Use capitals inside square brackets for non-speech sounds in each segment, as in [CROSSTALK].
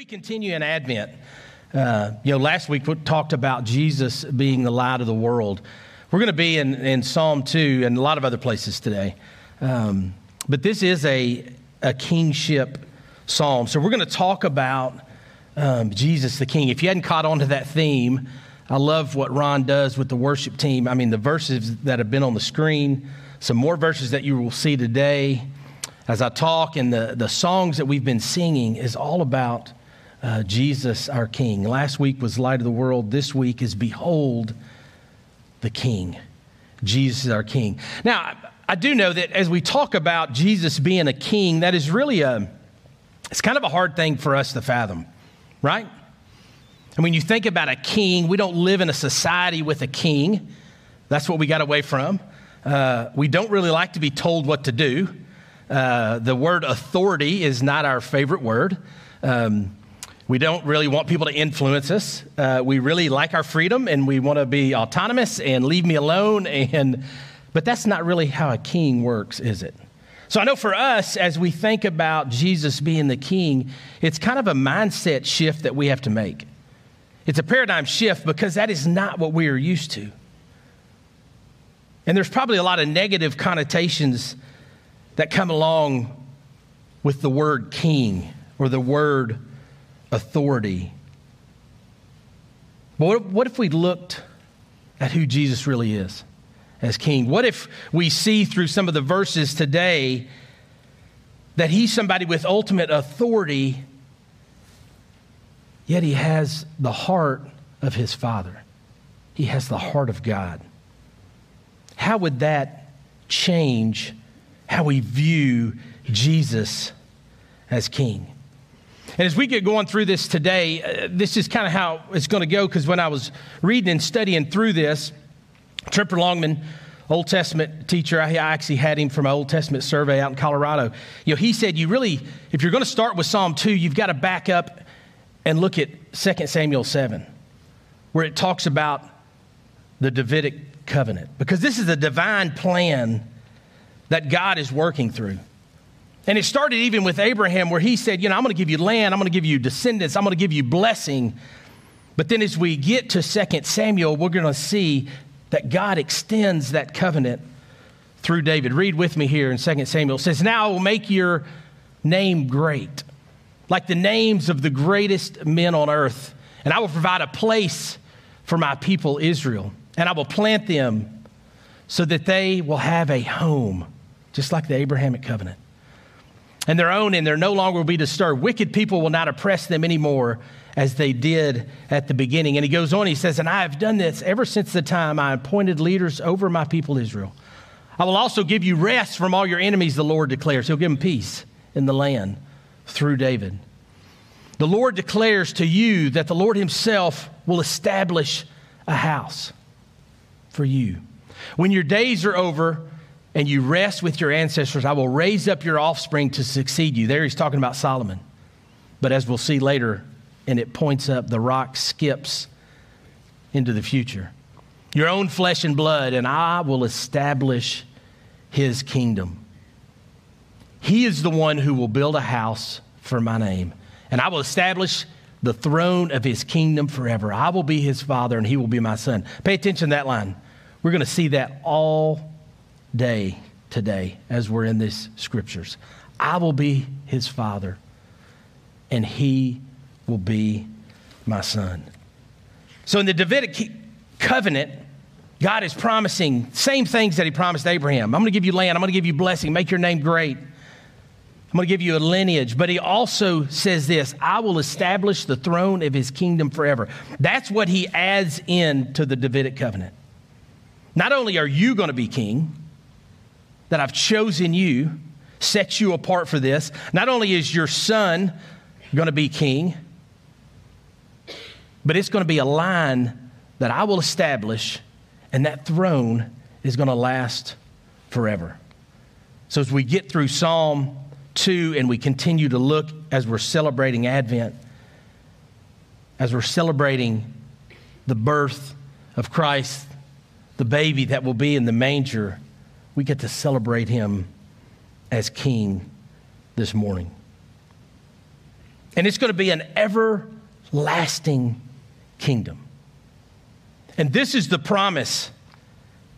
we continue in Advent, uh, you know, last week we talked about Jesus being the light of the world. We're going to be in, in Psalm 2 and a lot of other places today. Um, but this is a, a kingship psalm. So we're going to talk about um, Jesus the King. If you hadn't caught on to that theme, I love what Ron does with the worship team. I mean, the verses that have been on the screen, some more verses that you will see today as I talk, and the, the songs that we've been singing is all about uh, Jesus our King. Last week was Light of the World. This week is Behold the King. Jesus is our King. Now, I do know that as we talk about Jesus being a king, that is really a, it's kind of a hard thing for us to fathom, right? And when you think about a king, we don't live in a society with a king. That's what we got away from. Uh, we don't really like to be told what to do. Uh, the word authority is not our favorite word. Um, we don't really want people to influence us. Uh, we really like our freedom and we want to be autonomous and leave me alone. And, but that's not really how a king works, is it? So I know for us, as we think about Jesus being the king, it's kind of a mindset shift that we have to make. It's a paradigm shift because that is not what we are used to. And there's probably a lot of negative connotations that come along with the word king or the word authority. But what if we looked at who Jesus really is as king? What if we see through some of the verses today that he's somebody with ultimate authority, yet he has the heart of his Father? He has the heart of God. How would that change how we view Jesus as king? And as we get going through this today, uh, this is kind of how it's going to go because when I was reading and studying through this, Tremper Longman, Old Testament teacher, I actually had him from my Old Testament survey out in Colorado. You know, he said, you really, if you're going to start with Psalm 2, you've got to back up and look at 2 Samuel 7, where it talks about the Davidic covenant. Because this is a divine plan that God is working through. And it started even with Abraham, where he said, You know, I'm going to give you land, I'm going to give you descendants, I'm going to give you blessing. But then as we get to 2 Samuel, we're going to see that God extends that covenant through David. Read with me here in 2 Samuel. It says, Now I will make your name great, like the names of the greatest men on earth, and I will provide a place for my people Israel, and I will plant them so that they will have a home, just like the Abrahamic covenant and their own, and there no longer will be disturbed. Wicked people will not oppress them anymore as they did at the beginning. And he goes on, he says, And I have done this ever since the time I appointed leaders over my people Israel. I will also give you rest from all your enemies, the Lord declares. He'll give them peace in the land through David. The Lord declares to you that the Lord Himself will establish a house for you. When your days are over, and you rest with your ancestors, I will raise up your offspring to succeed you. There he's talking about Solomon. But as we'll see later, and it points up, the rock skips into the future. Your own flesh and blood, and I will establish his kingdom. He is the one who will build a house for my name, and I will establish the throne of his kingdom forever. I will be his father, and he will be my son. Pay attention to that line. We're going to see that all day today as we're in these scriptures. I will be his father, and he will be my son. So in the Davidic covenant, God is promising same things that he promised Abraham. I'm going to give you land, I'm going to give you blessing, make your name great. I'm going to give you a lineage. But he also says this I will establish the throne of his kingdom forever. That's what he adds in to the Davidic covenant. Not only are you going to be king, that I've chosen you, set you apart for this. Not only is your son going to be king, but it's going to be a line that I will establish, and that throne is going to last forever. So as we get through Psalm 2 and we continue to look as we're celebrating Advent, as we're celebrating the birth of Christ, the baby that will be in the manger we get to celebrate him as king this morning. And it's going to be an everlasting kingdom. And this is the promise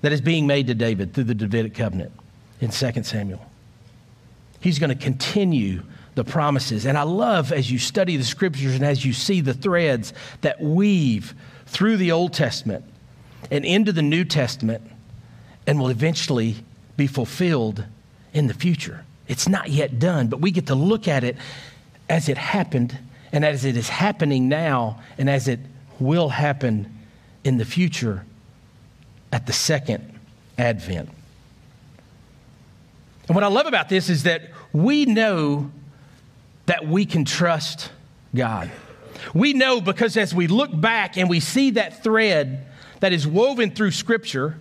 that is being made to David through the Davidic covenant in 2 Samuel. He's going to continue the promises. And I love as you study the scriptures and as you see the threads that weave through the Old Testament and into the New Testament and will eventually be fulfilled in the future. It's not yet done, but we get to look at it as it happened and as it is happening now and as it will happen in the future at the second advent. And what I love about this is that we know that we can trust God. We know because as we look back and we see that thread that is woven through Scripture,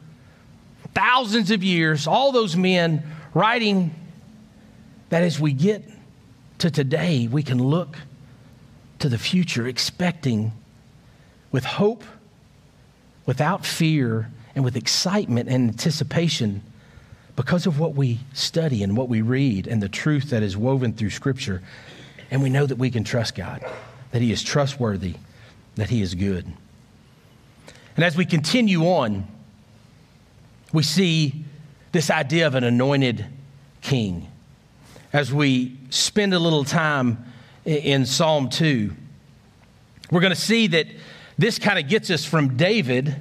thousands of years, all those men writing, that as we get to today, we can look to the future expecting with hope, without fear, and with excitement and anticipation because of what we study and what we read and the truth that is woven through Scripture. And we know that we can trust God, that He is trustworthy, that He is good. And as we continue on, we see this idea of an anointed king. As we spend a little time in Psalm 2, we're going to see that this kind of gets us from David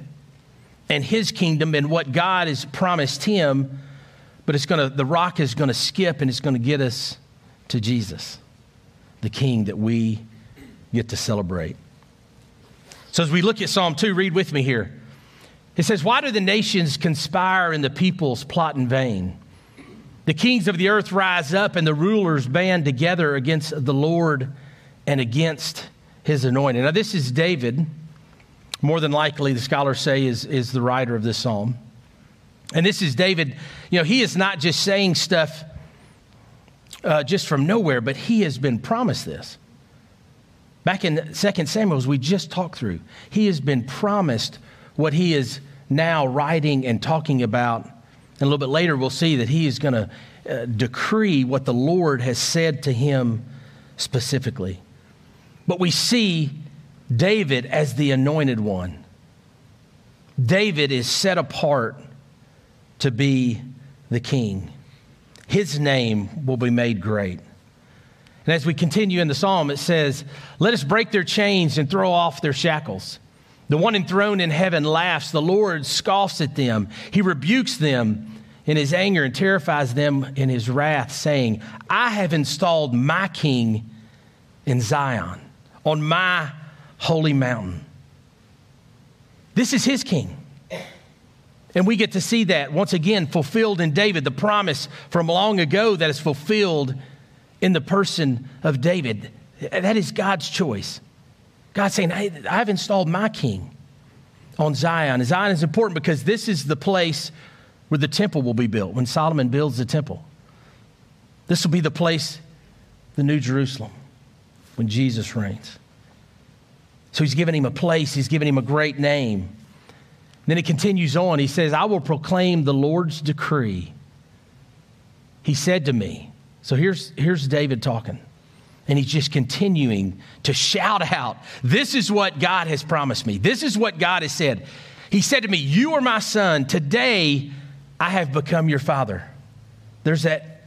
and his kingdom and what God has promised him, but it's going to, the rock is going to skip and it's going to get us to Jesus, the king that we get to celebrate. So as we look at Psalm 2, read with me here. It says, Why do the nations conspire and the peoples plot in vain? The kings of the earth rise up and the rulers band together against the Lord and against his anointing. Now, this is David, more than likely, the scholars say, is, is the writer of this psalm. And this is David, you know, he is not just saying stuff uh, just from nowhere, but he has been promised this. Back in 2 Samuel, we just talked through, he has been promised what he is now writing and talking about. And a little bit later, we'll see that he is going to uh, decree what the Lord has said to him specifically. But we see David as the anointed one. David is set apart to be the king. His name will be made great. And as we continue in the psalm, it says, Let us break their chains and throw off their shackles. The one enthroned in heaven laughs. The Lord scoffs at them. He rebukes them in his anger and terrifies them in his wrath, saying, I have installed my king in Zion, on my holy mountain. This is his king. And we get to see that once again fulfilled in David, the promise from long ago that is fulfilled in the person of David. That is God's choice. God's saying, I've installed my king on Zion. Zion is important because this is the place where the temple will be built when Solomon builds the temple. This will be the place, the New Jerusalem, when Jesus reigns. So he's given him a place, he's given him a great name. Then it continues on. He says, I will proclaim the Lord's decree. He said to me, so here's, here's David talking. And he's just continuing to shout out, This is what God has promised me. This is what God has said. He said to me, You are my son. Today I have become your father. There's that,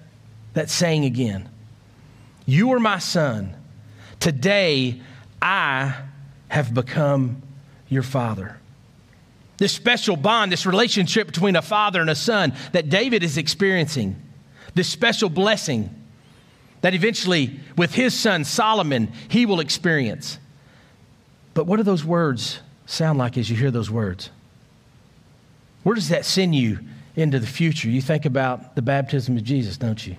that saying again. You are my son. Today I have become your father. This special bond, this relationship between a father and a son that David is experiencing, this special blessing that eventually, with his son Solomon, he will experience. But what do those words sound like as you hear those words? Where does that send you into the future? You think about the baptism of Jesus, don't you?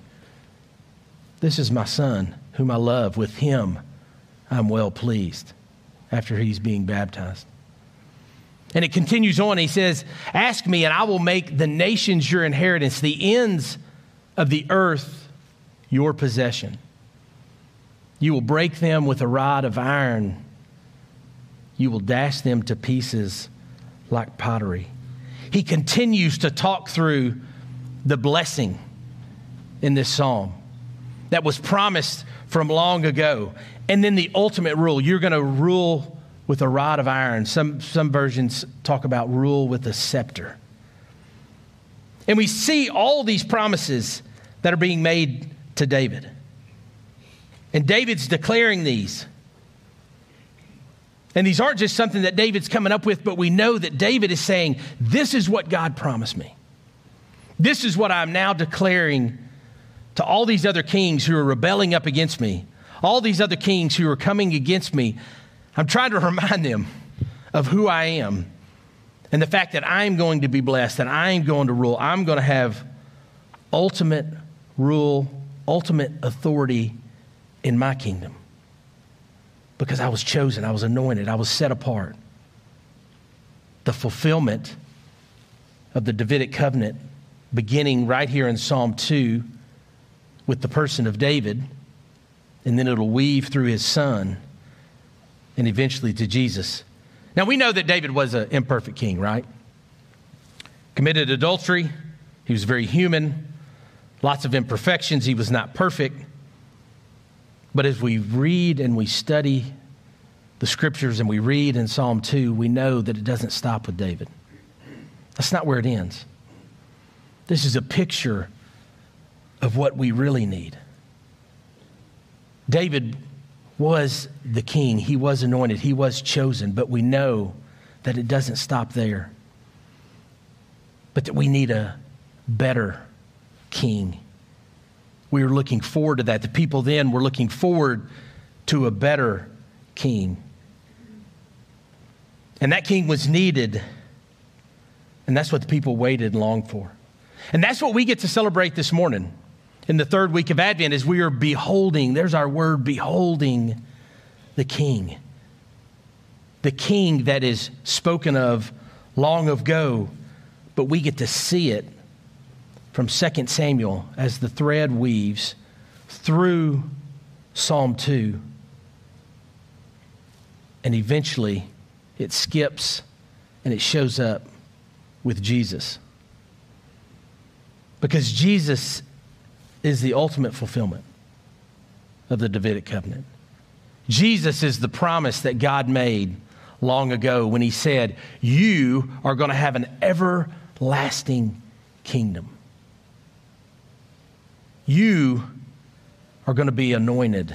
This is my son, whom I love. With him, I'm well pleased after he's being baptized. And it continues on. He says, Ask me, and I will make the nations your inheritance, the ends of the earth your possession. You will break them with a rod of iron. You will dash them to pieces like pottery. He continues to talk through the blessing in this psalm. that was promised from long ago. And then the ultimate rule you're going to rule with a rod of iron. Some, some versions talk about rule with a scepter. And we see all these promises that are being made to David. And David's declaring these. And these aren't just something that David's coming up with, but we know that David is saying, This is what God promised me. This is what I'm now declaring to all these other kings who are rebelling up against me, all these other kings who are coming against me. I'm trying to [LAUGHS] remind them of who I am and the fact that I'm going to be blessed, that I'm going to rule. I'm going to have ultimate rule, ultimate authority in my kingdom because I was chosen, I was anointed, I was set apart. The fulfillment of the Davidic covenant beginning right here in Psalm 2 with the person of David, and then it'll weave through his son and eventually to Jesus. Now, we know that David was an imperfect king, right? Committed adultery, he was very human, lots of imperfections, he was not perfect. But as we read and we study the scriptures and we read in Psalm 2, we know that it doesn't stop with David. That's not where it ends. This is a picture of what we really need. David was the king, he was anointed, he was chosen, but we know that it doesn't stop there. But that we need a better king we were looking forward to that. The people then were looking forward to a better king. And that king was needed. And that's what the people waited and longed for. And that's what we get to celebrate this morning in the third week of Advent as we are beholding, there's our word, beholding the king. The king that is spoken of long ago, but we get to see it from 2 Samuel as the thread weaves through Psalm 2. And eventually it skips and it shows up with Jesus. Because Jesus is the ultimate fulfillment of the Davidic covenant. Jesus is the promise that God made long ago when he said, You are going to have an everlasting kingdom. You are going to be anointed.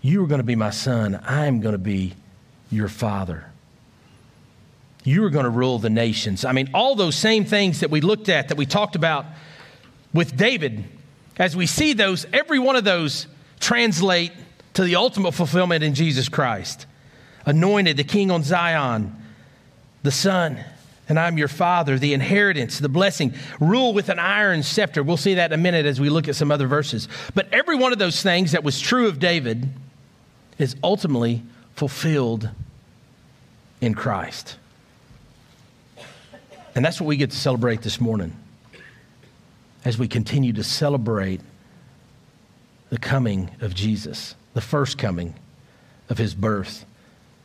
You are going to be my son. I'm going to be your father. You are going to rule the nations. I mean, all those same things that we looked at, that we talked about with David, as we see those, every one of those translate to the ultimate fulfillment in Jesus Christ. Anointed, the king on Zion, the son and I'm your father, the inheritance, the blessing, rule with an iron scepter. We'll see that in a minute as we look at some other verses. But every one of those things that was true of David is ultimately fulfilled in Christ. And that's what we get to celebrate this morning as we continue to celebrate the coming of Jesus, the first coming of his birth.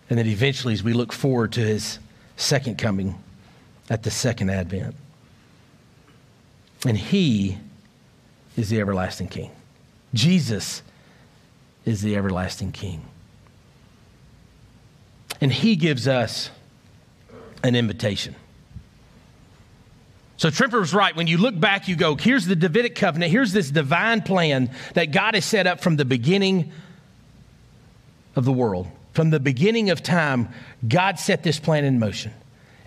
And then eventually, as we look forward to his second coming at the second advent. And he is the everlasting king. Jesus is the everlasting king. And he gives us an invitation. So Tremper was right. When you look back, you go, here's the Davidic covenant, here's this divine plan that God has set up from the beginning of the world. From the beginning of time, God set this plan in motion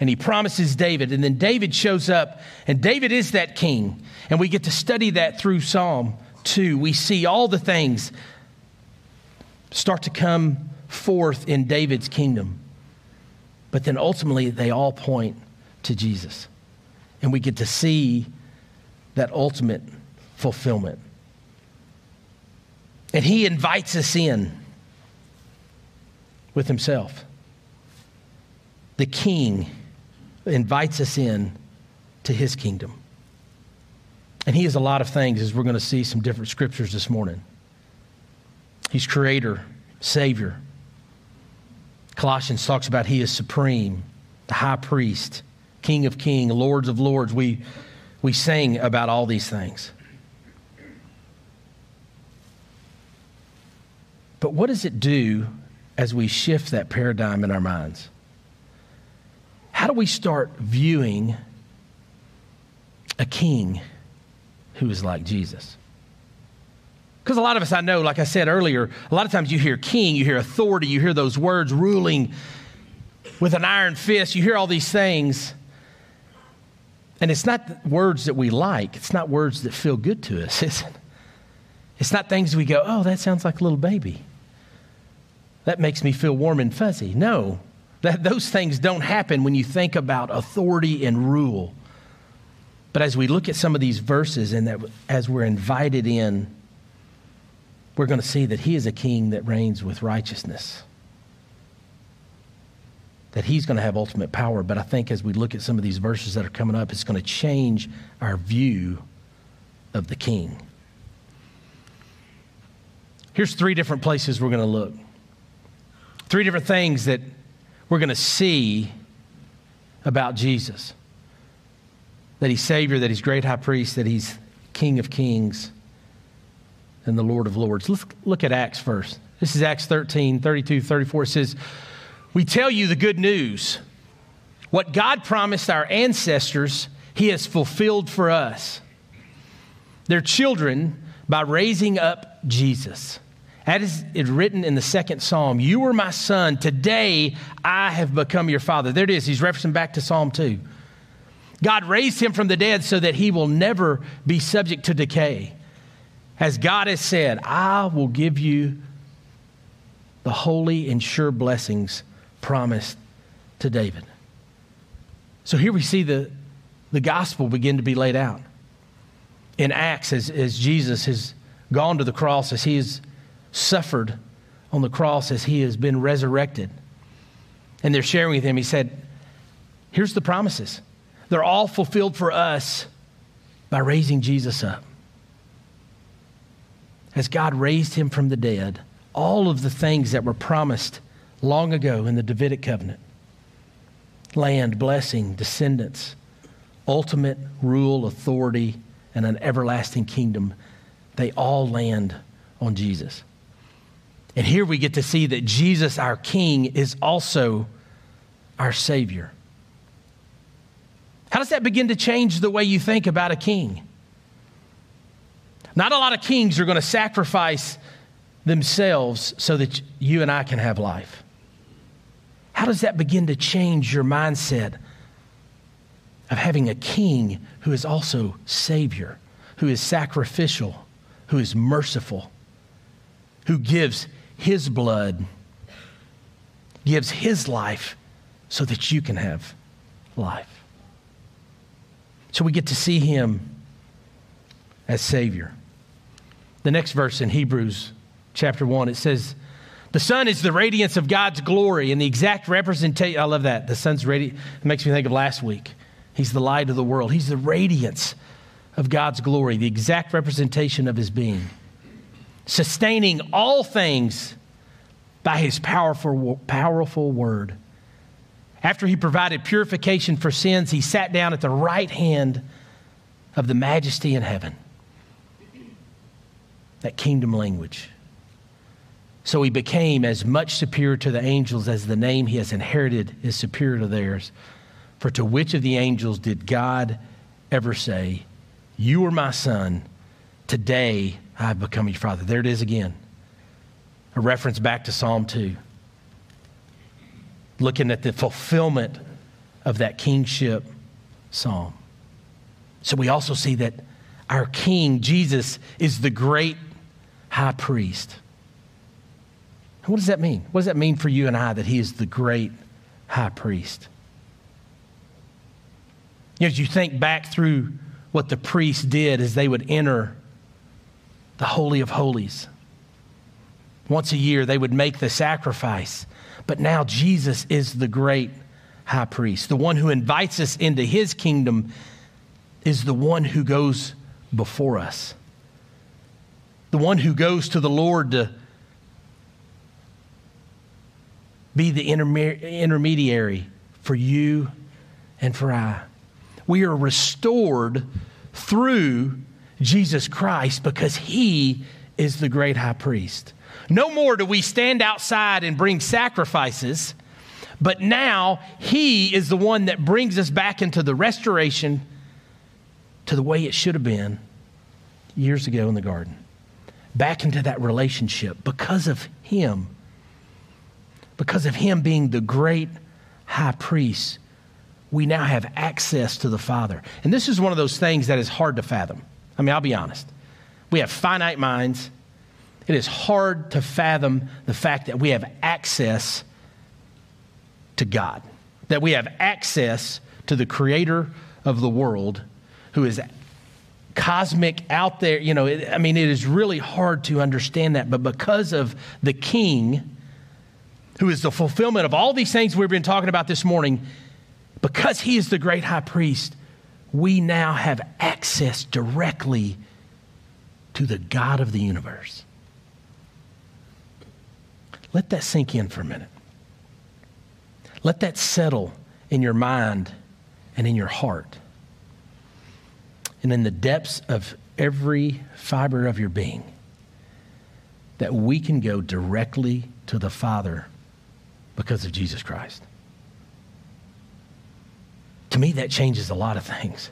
and he promises David. And then David shows up, and David is that king. And we get to study that through Psalm 2. We see all the things start to come forth in David's kingdom. But then ultimately, they all point to Jesus. And we get to see that ultimate fulfillment. And he invites us in with himself. The king invites us in to his kingdom. And he is a lot of things, as we're going to see some different scriptures this morning. He's creator, savior. Colossians talks about he is supreme, the high priest, king of kings, lords of lords. We, we sing about all these things. But what does it do as we shift that paradigm in our minds? How do we start viewing a king who is like Jesus? Because a lot of us, I know, like I said earlier, a lot of times you hear king, you hear authority, you hear those words ruling with an iron fist, you hear all these things. And it's not words that we like, it's not words that feel good to us, [LAUGHS] is it? It's not things we go, oh, that sounds like a little baby. That makes me feel warm and fuzzy. No, that, those things don't happen when you think about authority and rule. But as we look at some of these verses and that as we're invited in, we're going to see that he is a king that reigns with righteousness. That he's going to have ultimate power. But I think as we look at some of these verses that are coming up, it's going to change our view of the king. Here's three different places we're going to look. Three different things that we're going to see about Jesus that he's Savior, that he's great high priest, that he's King of kings, and the Lord of lords. Let's look at Acts first. This is Acts 13, 32, 34. It says, We tell you the good news. What God promised our ancestors, he has fulfilled for us. Their children by raising up Jesus as is written in the second psalm, You were my son. Today I have become your father. There it is. He's referencing back to Psalm 2. God raised him from the dead so that he will never be subject to decay. As God has said, I will give you the holy and sure blessings promised to David. So here we see the, the gospel begin to be laid out. In Acts, as, as Jesus has gone to the cross, as he is suffered on the cross as he has been resurrected. And they're sharing with him, he said, Here's the promises. They're all fulfilled for us by raising Jesus up. As God raised him from the dead, all of the things that were promised long ago in the Davidic covenant land, blessing, descendants, ultimate rule, authority, and an everlasting kingdom they all land on Jesus. And here we get to see that Jesus, our King, is also our Savior. How does that begin to change the way you think about a king? Not a lot of kings are going to sacrifice themselves so that you and I can have life. How does that begin to change your mindset of having a king who is also Savior, who is sacrificial, who is merciful, who gives his blood gives his life so that you can have life. So we get to see him as Savior. The next verse in Hebrews chapter 1, it says, The Son is the radiance of God's glory and the exact representation. I love that. The Son's radiance. Makes me think of last week. He's the light of the world, He's the radiance of God's glory, the exact representation of His being sustaining all things by his powerful, powerful word. After he provided purification for sins, he sat down at the right hand of the majesty in heaven. That kingdom language. So he became as much superior to the angels as the name he has inherited is superior to theirs. For to which of the angels did God ever say, You are my son, today I have become your father. There it is again. A reference back to Psalm 2. Looking at the fulfillment of that kingship psalm. So we also see that our King, Jesus, is the great high priest. What does that mean? What does that mean for you and I that he is the great high priest? As you think back through what the priests did as they would enter the Holy of Holies. Once a year, they would make the sacrifice. But now Jesus is the great high priest. The one who invites us into his kingdom is the one who goes before us. The one who goes to the Lord to be the intermediary for you and for I. We are restored through Jesus Christ because he is the great high priest. No more do we stand outside and bring sacrifices, but now he is the one that brings us back into the restoration to the way it should have been years ago in the garden. Back into that relationship because of him. Because of him being the great high priest, we now have access to the Father. And this is one of those things that is hard to fathom. I mean, I'll be honest. We have finite minds. It is hard to fathom the fact that we have access to God, that we have access to the creator of the world who is cosmic out there. You know, it, I mean, it is really hard to understand that. But because of the king, who is the fulfillment of all these things we've been talking about this morning, because he is the great high priest, we now have access directly to the God of the universe. Let that sink in for a minute. Let that settle in your mind and in your heart and in the depths of every fiber of your being that we can go directly to the Father because of Jesus Christ. To me, that changes a lot of things.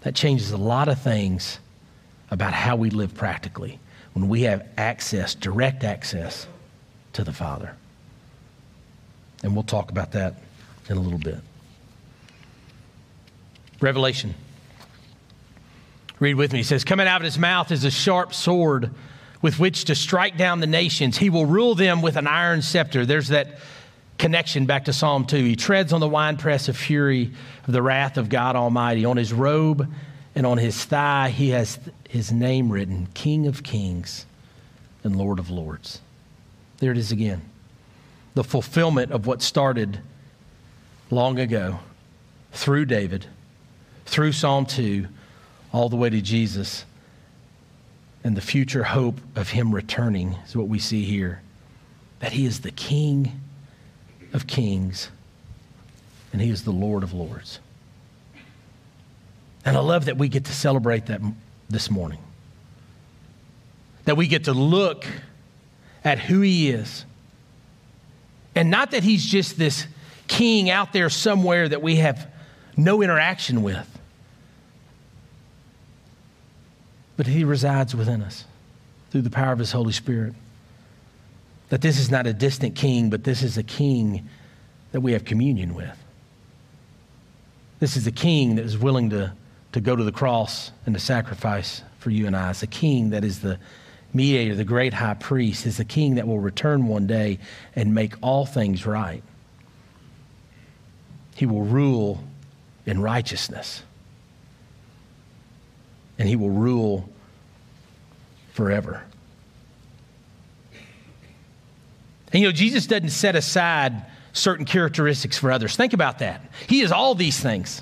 That changes a lot of things about how we live practically when we have access, direct access to the Father. And we'll talk about that in a little bit. Revelation. Read with me. It says, Coming out of his mouth is a sharp sword with which to strike down the nations. He will rule them with an iron scepter. There's that connection back to Psalm 2. He treads on the winepress of fury of the wrath of God Almighty. On his robe and on his thigh, he has his name written King of Kings and Lord of Lords. There it is again. The fulfillment of what started long ago through David through Psalm 2 all the way to Jesus and the future hope of him returning is what we see here. That he is the King of kings and he is the Lord of lords. And I love that we get to celebrate that this morning. That we get to look at who he is. And not that he's just this king out there somewhere that we have no interaction with. but He resides within us through the power of His Holy Spirit. That this is not a distant king, but this is a king that we have communion with. This is a king that is willing to, to go to the cross and to sacrifice for you and I. It's a king that is the mediator, the great high priest. It's a king that will return one day and make all things right. He will rule in righteousness and he will rule forever. And you know, Jesus doesn't set aside certain characteristics for others. Think about that. He is all these things.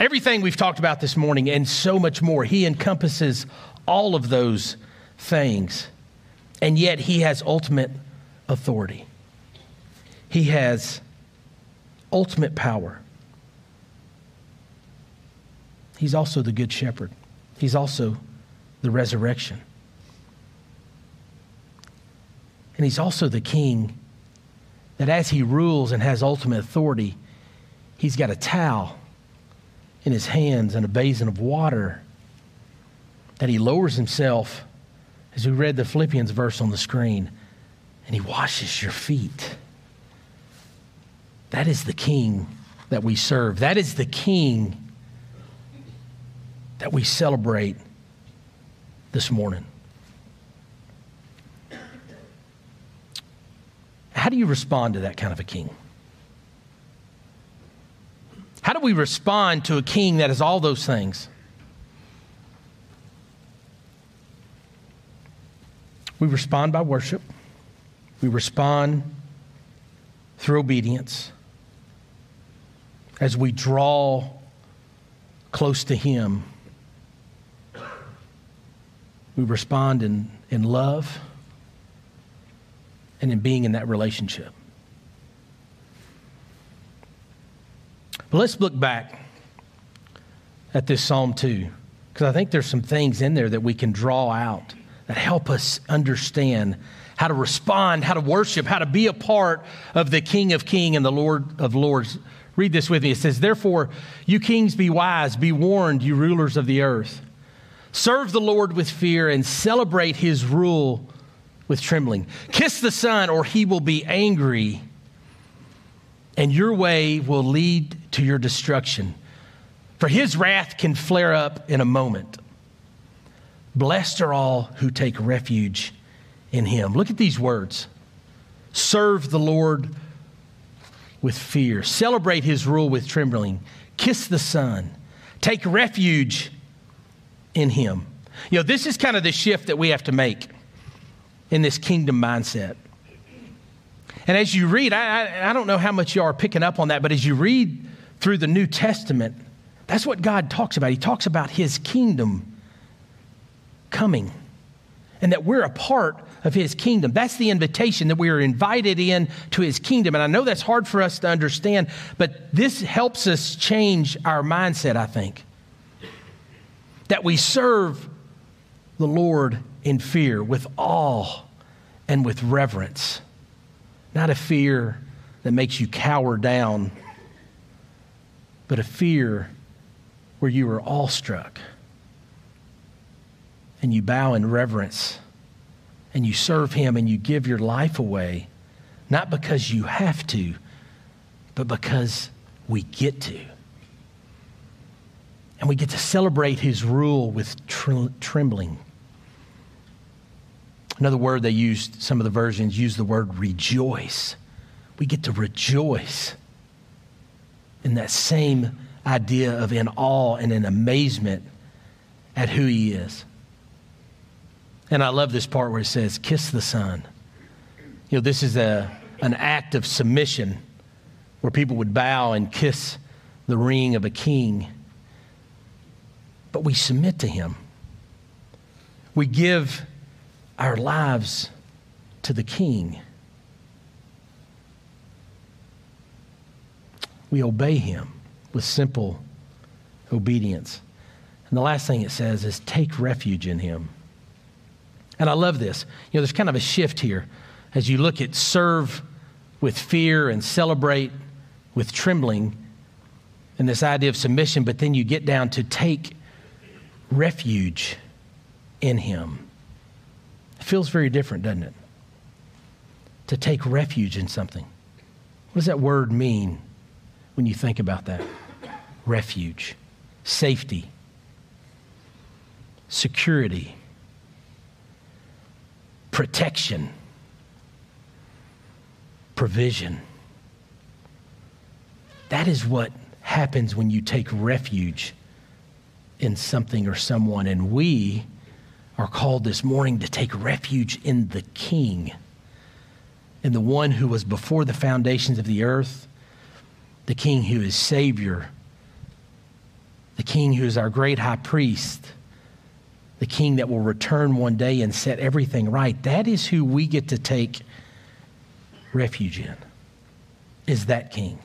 Everything we've talked about this morning and so much more. He encompasses all of those things. And yet he has ultimate authority. He has ultimate power. He's also the Good Shepherd, He's also the resurrection. And He's also the King that as He rules and has ultimate authority, He's got a towel in His hands and a basin of water that He lowers Himself, as we read the Philippians verse on the screen, and He washes your feet. That is the King that we serve. That is the King that we celebrate this morning. How do you respond to that kind of a king? How do we respond to a king that is all those things? We respond by worship. We respond through obedience as we draw close to Him we respond in, in love and in being in that relationship. But let's look back at this Psalm 2 because I think there's some things in there that we can draw out that help us understand how to respond, how to worship, how to be a part of the King of Kings and the Lord of Lords. Read this with me. It says, Therefore, you kings be wise, be warned, you rulers of the earth. Serve the Lord with fear and celebrate his rule with trembling. Kiss the Son, or he will be angry, and your way will lead to your destruction. For his wrath can flare up in a moment. Blessed are all who take refuge in him. Look at these words serve the Lord with fear, celebrate his rule with trembling, kiss the Son, take refuge in him. You know, this is kind of the shift that we have to make in this kingdom mindset. And as you read, I, I, I don't know how much you are picking up on that, but as you read through the New Testament, that's what God talks about. He talks about his kingdom coming and that we're a part of his kingdom. That's the invitation that we are invited in to his kingdom. And I know that's hard for us to understand, but this helps us change our mindset, I think. That we serve the Lord in fear, with awe and with reverence. Not a fear that makes you cower down, but a fear where you are awestruck and you bow in reverence and you serve Him and you give your life away, not because you have to, but because we get to. And we get to celebrate His rule with trembling. Another word they used, some of the versions use the word rejoice. We get to rejoice in that same idea of in awe and in amazement at who He is. And I love this part where it says, kiss the Son. You know, this is a, an act of submission where people would bow and kiss the ring of a king. But we submit to him. We give our lives to the king. We obey him with simple obedience. And the last thing it says is take refuge in him. And I love this. You know, there's kind of a shift here as you look at serve with fear and celebrate with trembling and this idea of submission, but then you get down to take refuge in Him. Feels very different, doesn't it? To take refuge in something. What does that word mean when you think about that? Refuge, safety, security protection, provision. That is what happens when you take refuge in something or someone. And we are called this morning to take refuge in the King, in the one who was before the foundations of the earth, the King who is Savior, the King who is our great high priest the king that will return one day and set everything right. That is who we get to take refuge in, is that king.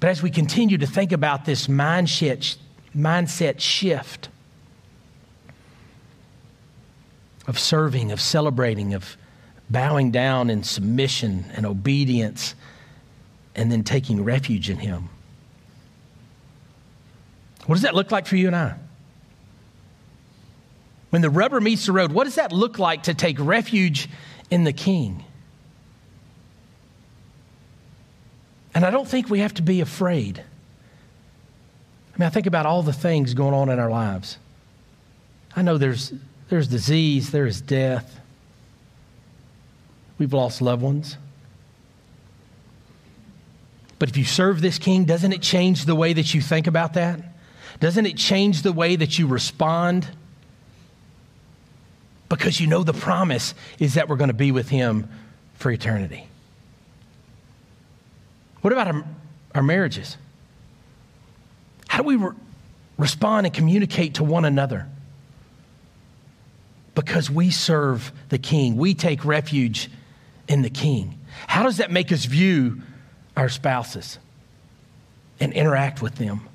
But as we continue to think about this mindset, mindset shift of serving, of celebrating, of bowing down in submission and obedience, and then taking refuge in Him. What does that look like for you and I? When the rubber meets the road, what does that look like to take refuge in the King? And I don't think we have to be afraid. I mean, I think about all the things going on in our lives. I know there's, there's disease, there is death. We've lost loved ones. But if you serve this king, doesn't it change the way that you think about that? Doesn't it change the way that you respond because you know the promise is that we're going to be with Him for eternity. What about our, our marriages? How do we re- respond and communicate to one another? Because we serve the King, we take refuge in the King. How does that make us view our spouses and interact with them?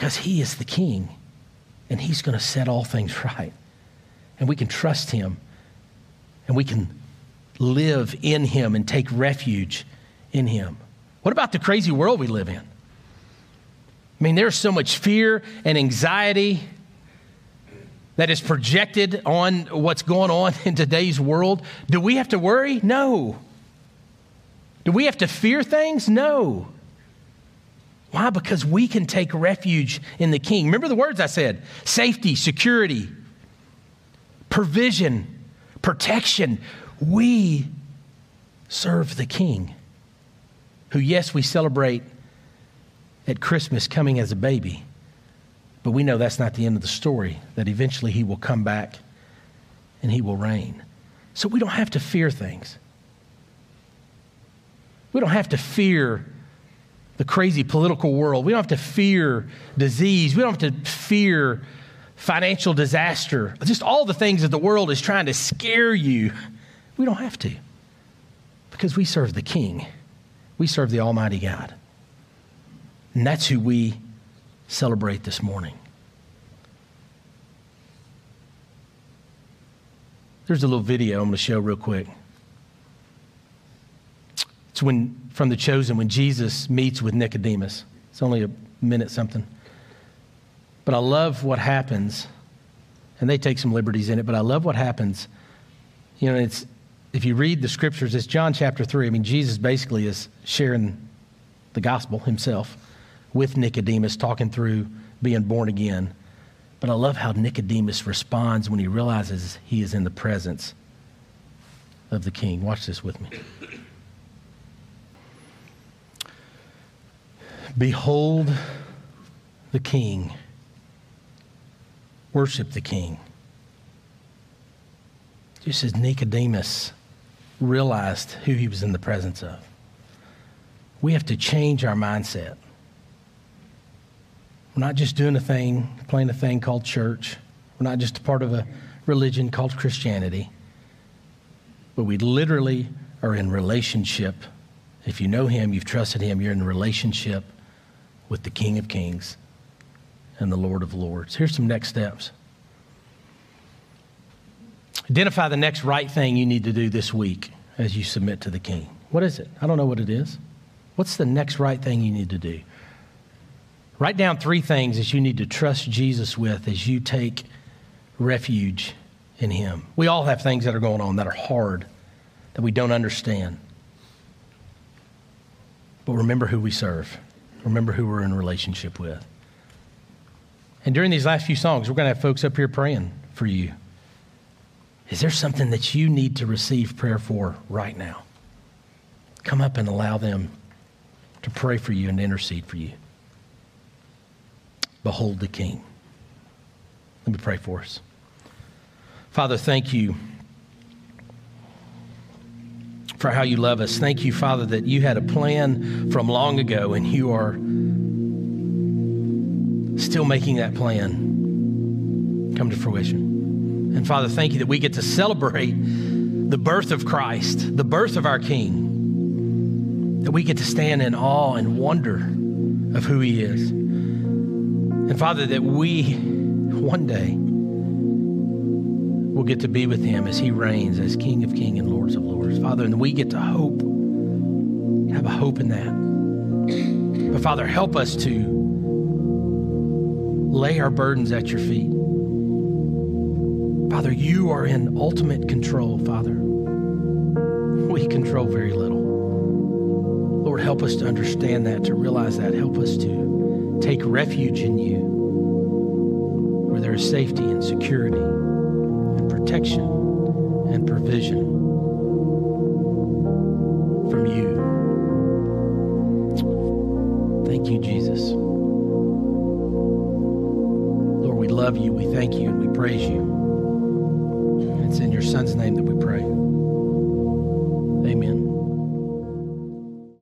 because He is the King and He's going to set all things [LAUGHS] right. And we can trust Him and we can live in Him and take refuge in Him. What about the crazy world we live in? I mean, there's so much fear and anxiety that is projected on what's going on [LAUGHS] in today's world. Do we have to worry? No. Do we have to fear things? No. Why? Because we can take refuge in the King. Remember the words I said safety, security, provision, protection. We serve the King, who, yes, we celebrate at Christmas coming as a baby. But we know that's not the end of the story, that eventually he will come back and he will reign. So we don't have to fear things. We don't have to fear the crazy political world. We don't have to fear disease. We don't have to fear financial disaster. Just all the things that the world is trying to scare you. We don't have to because we serve the King. We serve the Almighty God. And that's who we celebrate this morning. There's a little video I'm going to show real quick. It's when from the chosen when Jesus meets with Nicodemus. It's only a minute something. But I love what happens, and they take some liberties in it, but I love what happens. You know, it's if you read the scriptures, it's John chapter 3. I mean, Jesus basically is sharing the gospel himself with Nicodemus, talking through being born again. But I love how Nicodemus responds when he realizes he is in the presence of the king. Watch this with me. Behold the king. Worship the king. Just as Nicodemus realized who he was in the presence of. We have to change our mindset. We're not just doing a thing, playing a thing called church. We're not just a part of a religion called Christianity. But we literally are in relationship. If you know Him, you've trusted Him, you're in relationship with the King of Kings and the Lord of Lords. Here's some next steps. Identify the next right thing you need to do this week as you submit to the King. What is it? I don't know what it is. What's the next right thing you need to do? Write down three things that you need to trust Jesus with as you take refuge in Him. We all have things that are going on that are hard, that we don't understand. But remember who we serve, remember who we're in relationship with. And during these last few songs, we're going to have folks up here praying for you. Is there something that you need to receive prayer for right now? Come up and allow them to pray for you and intercede for you. Behold the King. Let me pray for us. Father, thank you for how you love us. Thank you, Father, that you had a plan from long ago and you are still making that plan come to fruition. And Father, thank you that we get to celebrate the birth of Christ, the birth of our King, that we get to stand in awe and wonder of who he is. And Father, that we one day will get to be with him as he reigns as King of Kings and Lords of Lords. Father, and we get to hope, have a hope in that. But Father, help us to lay our burdens at your feet. Father, you are in ultimate control, Father. We control very little. Lord, help us to understand that, to realize that. Help us to take refuge in you, where there is safety and security and protection and provision from you. Thank you, Jesus. Lord, we love you, we thank you, and we praise you. It's in your Son's name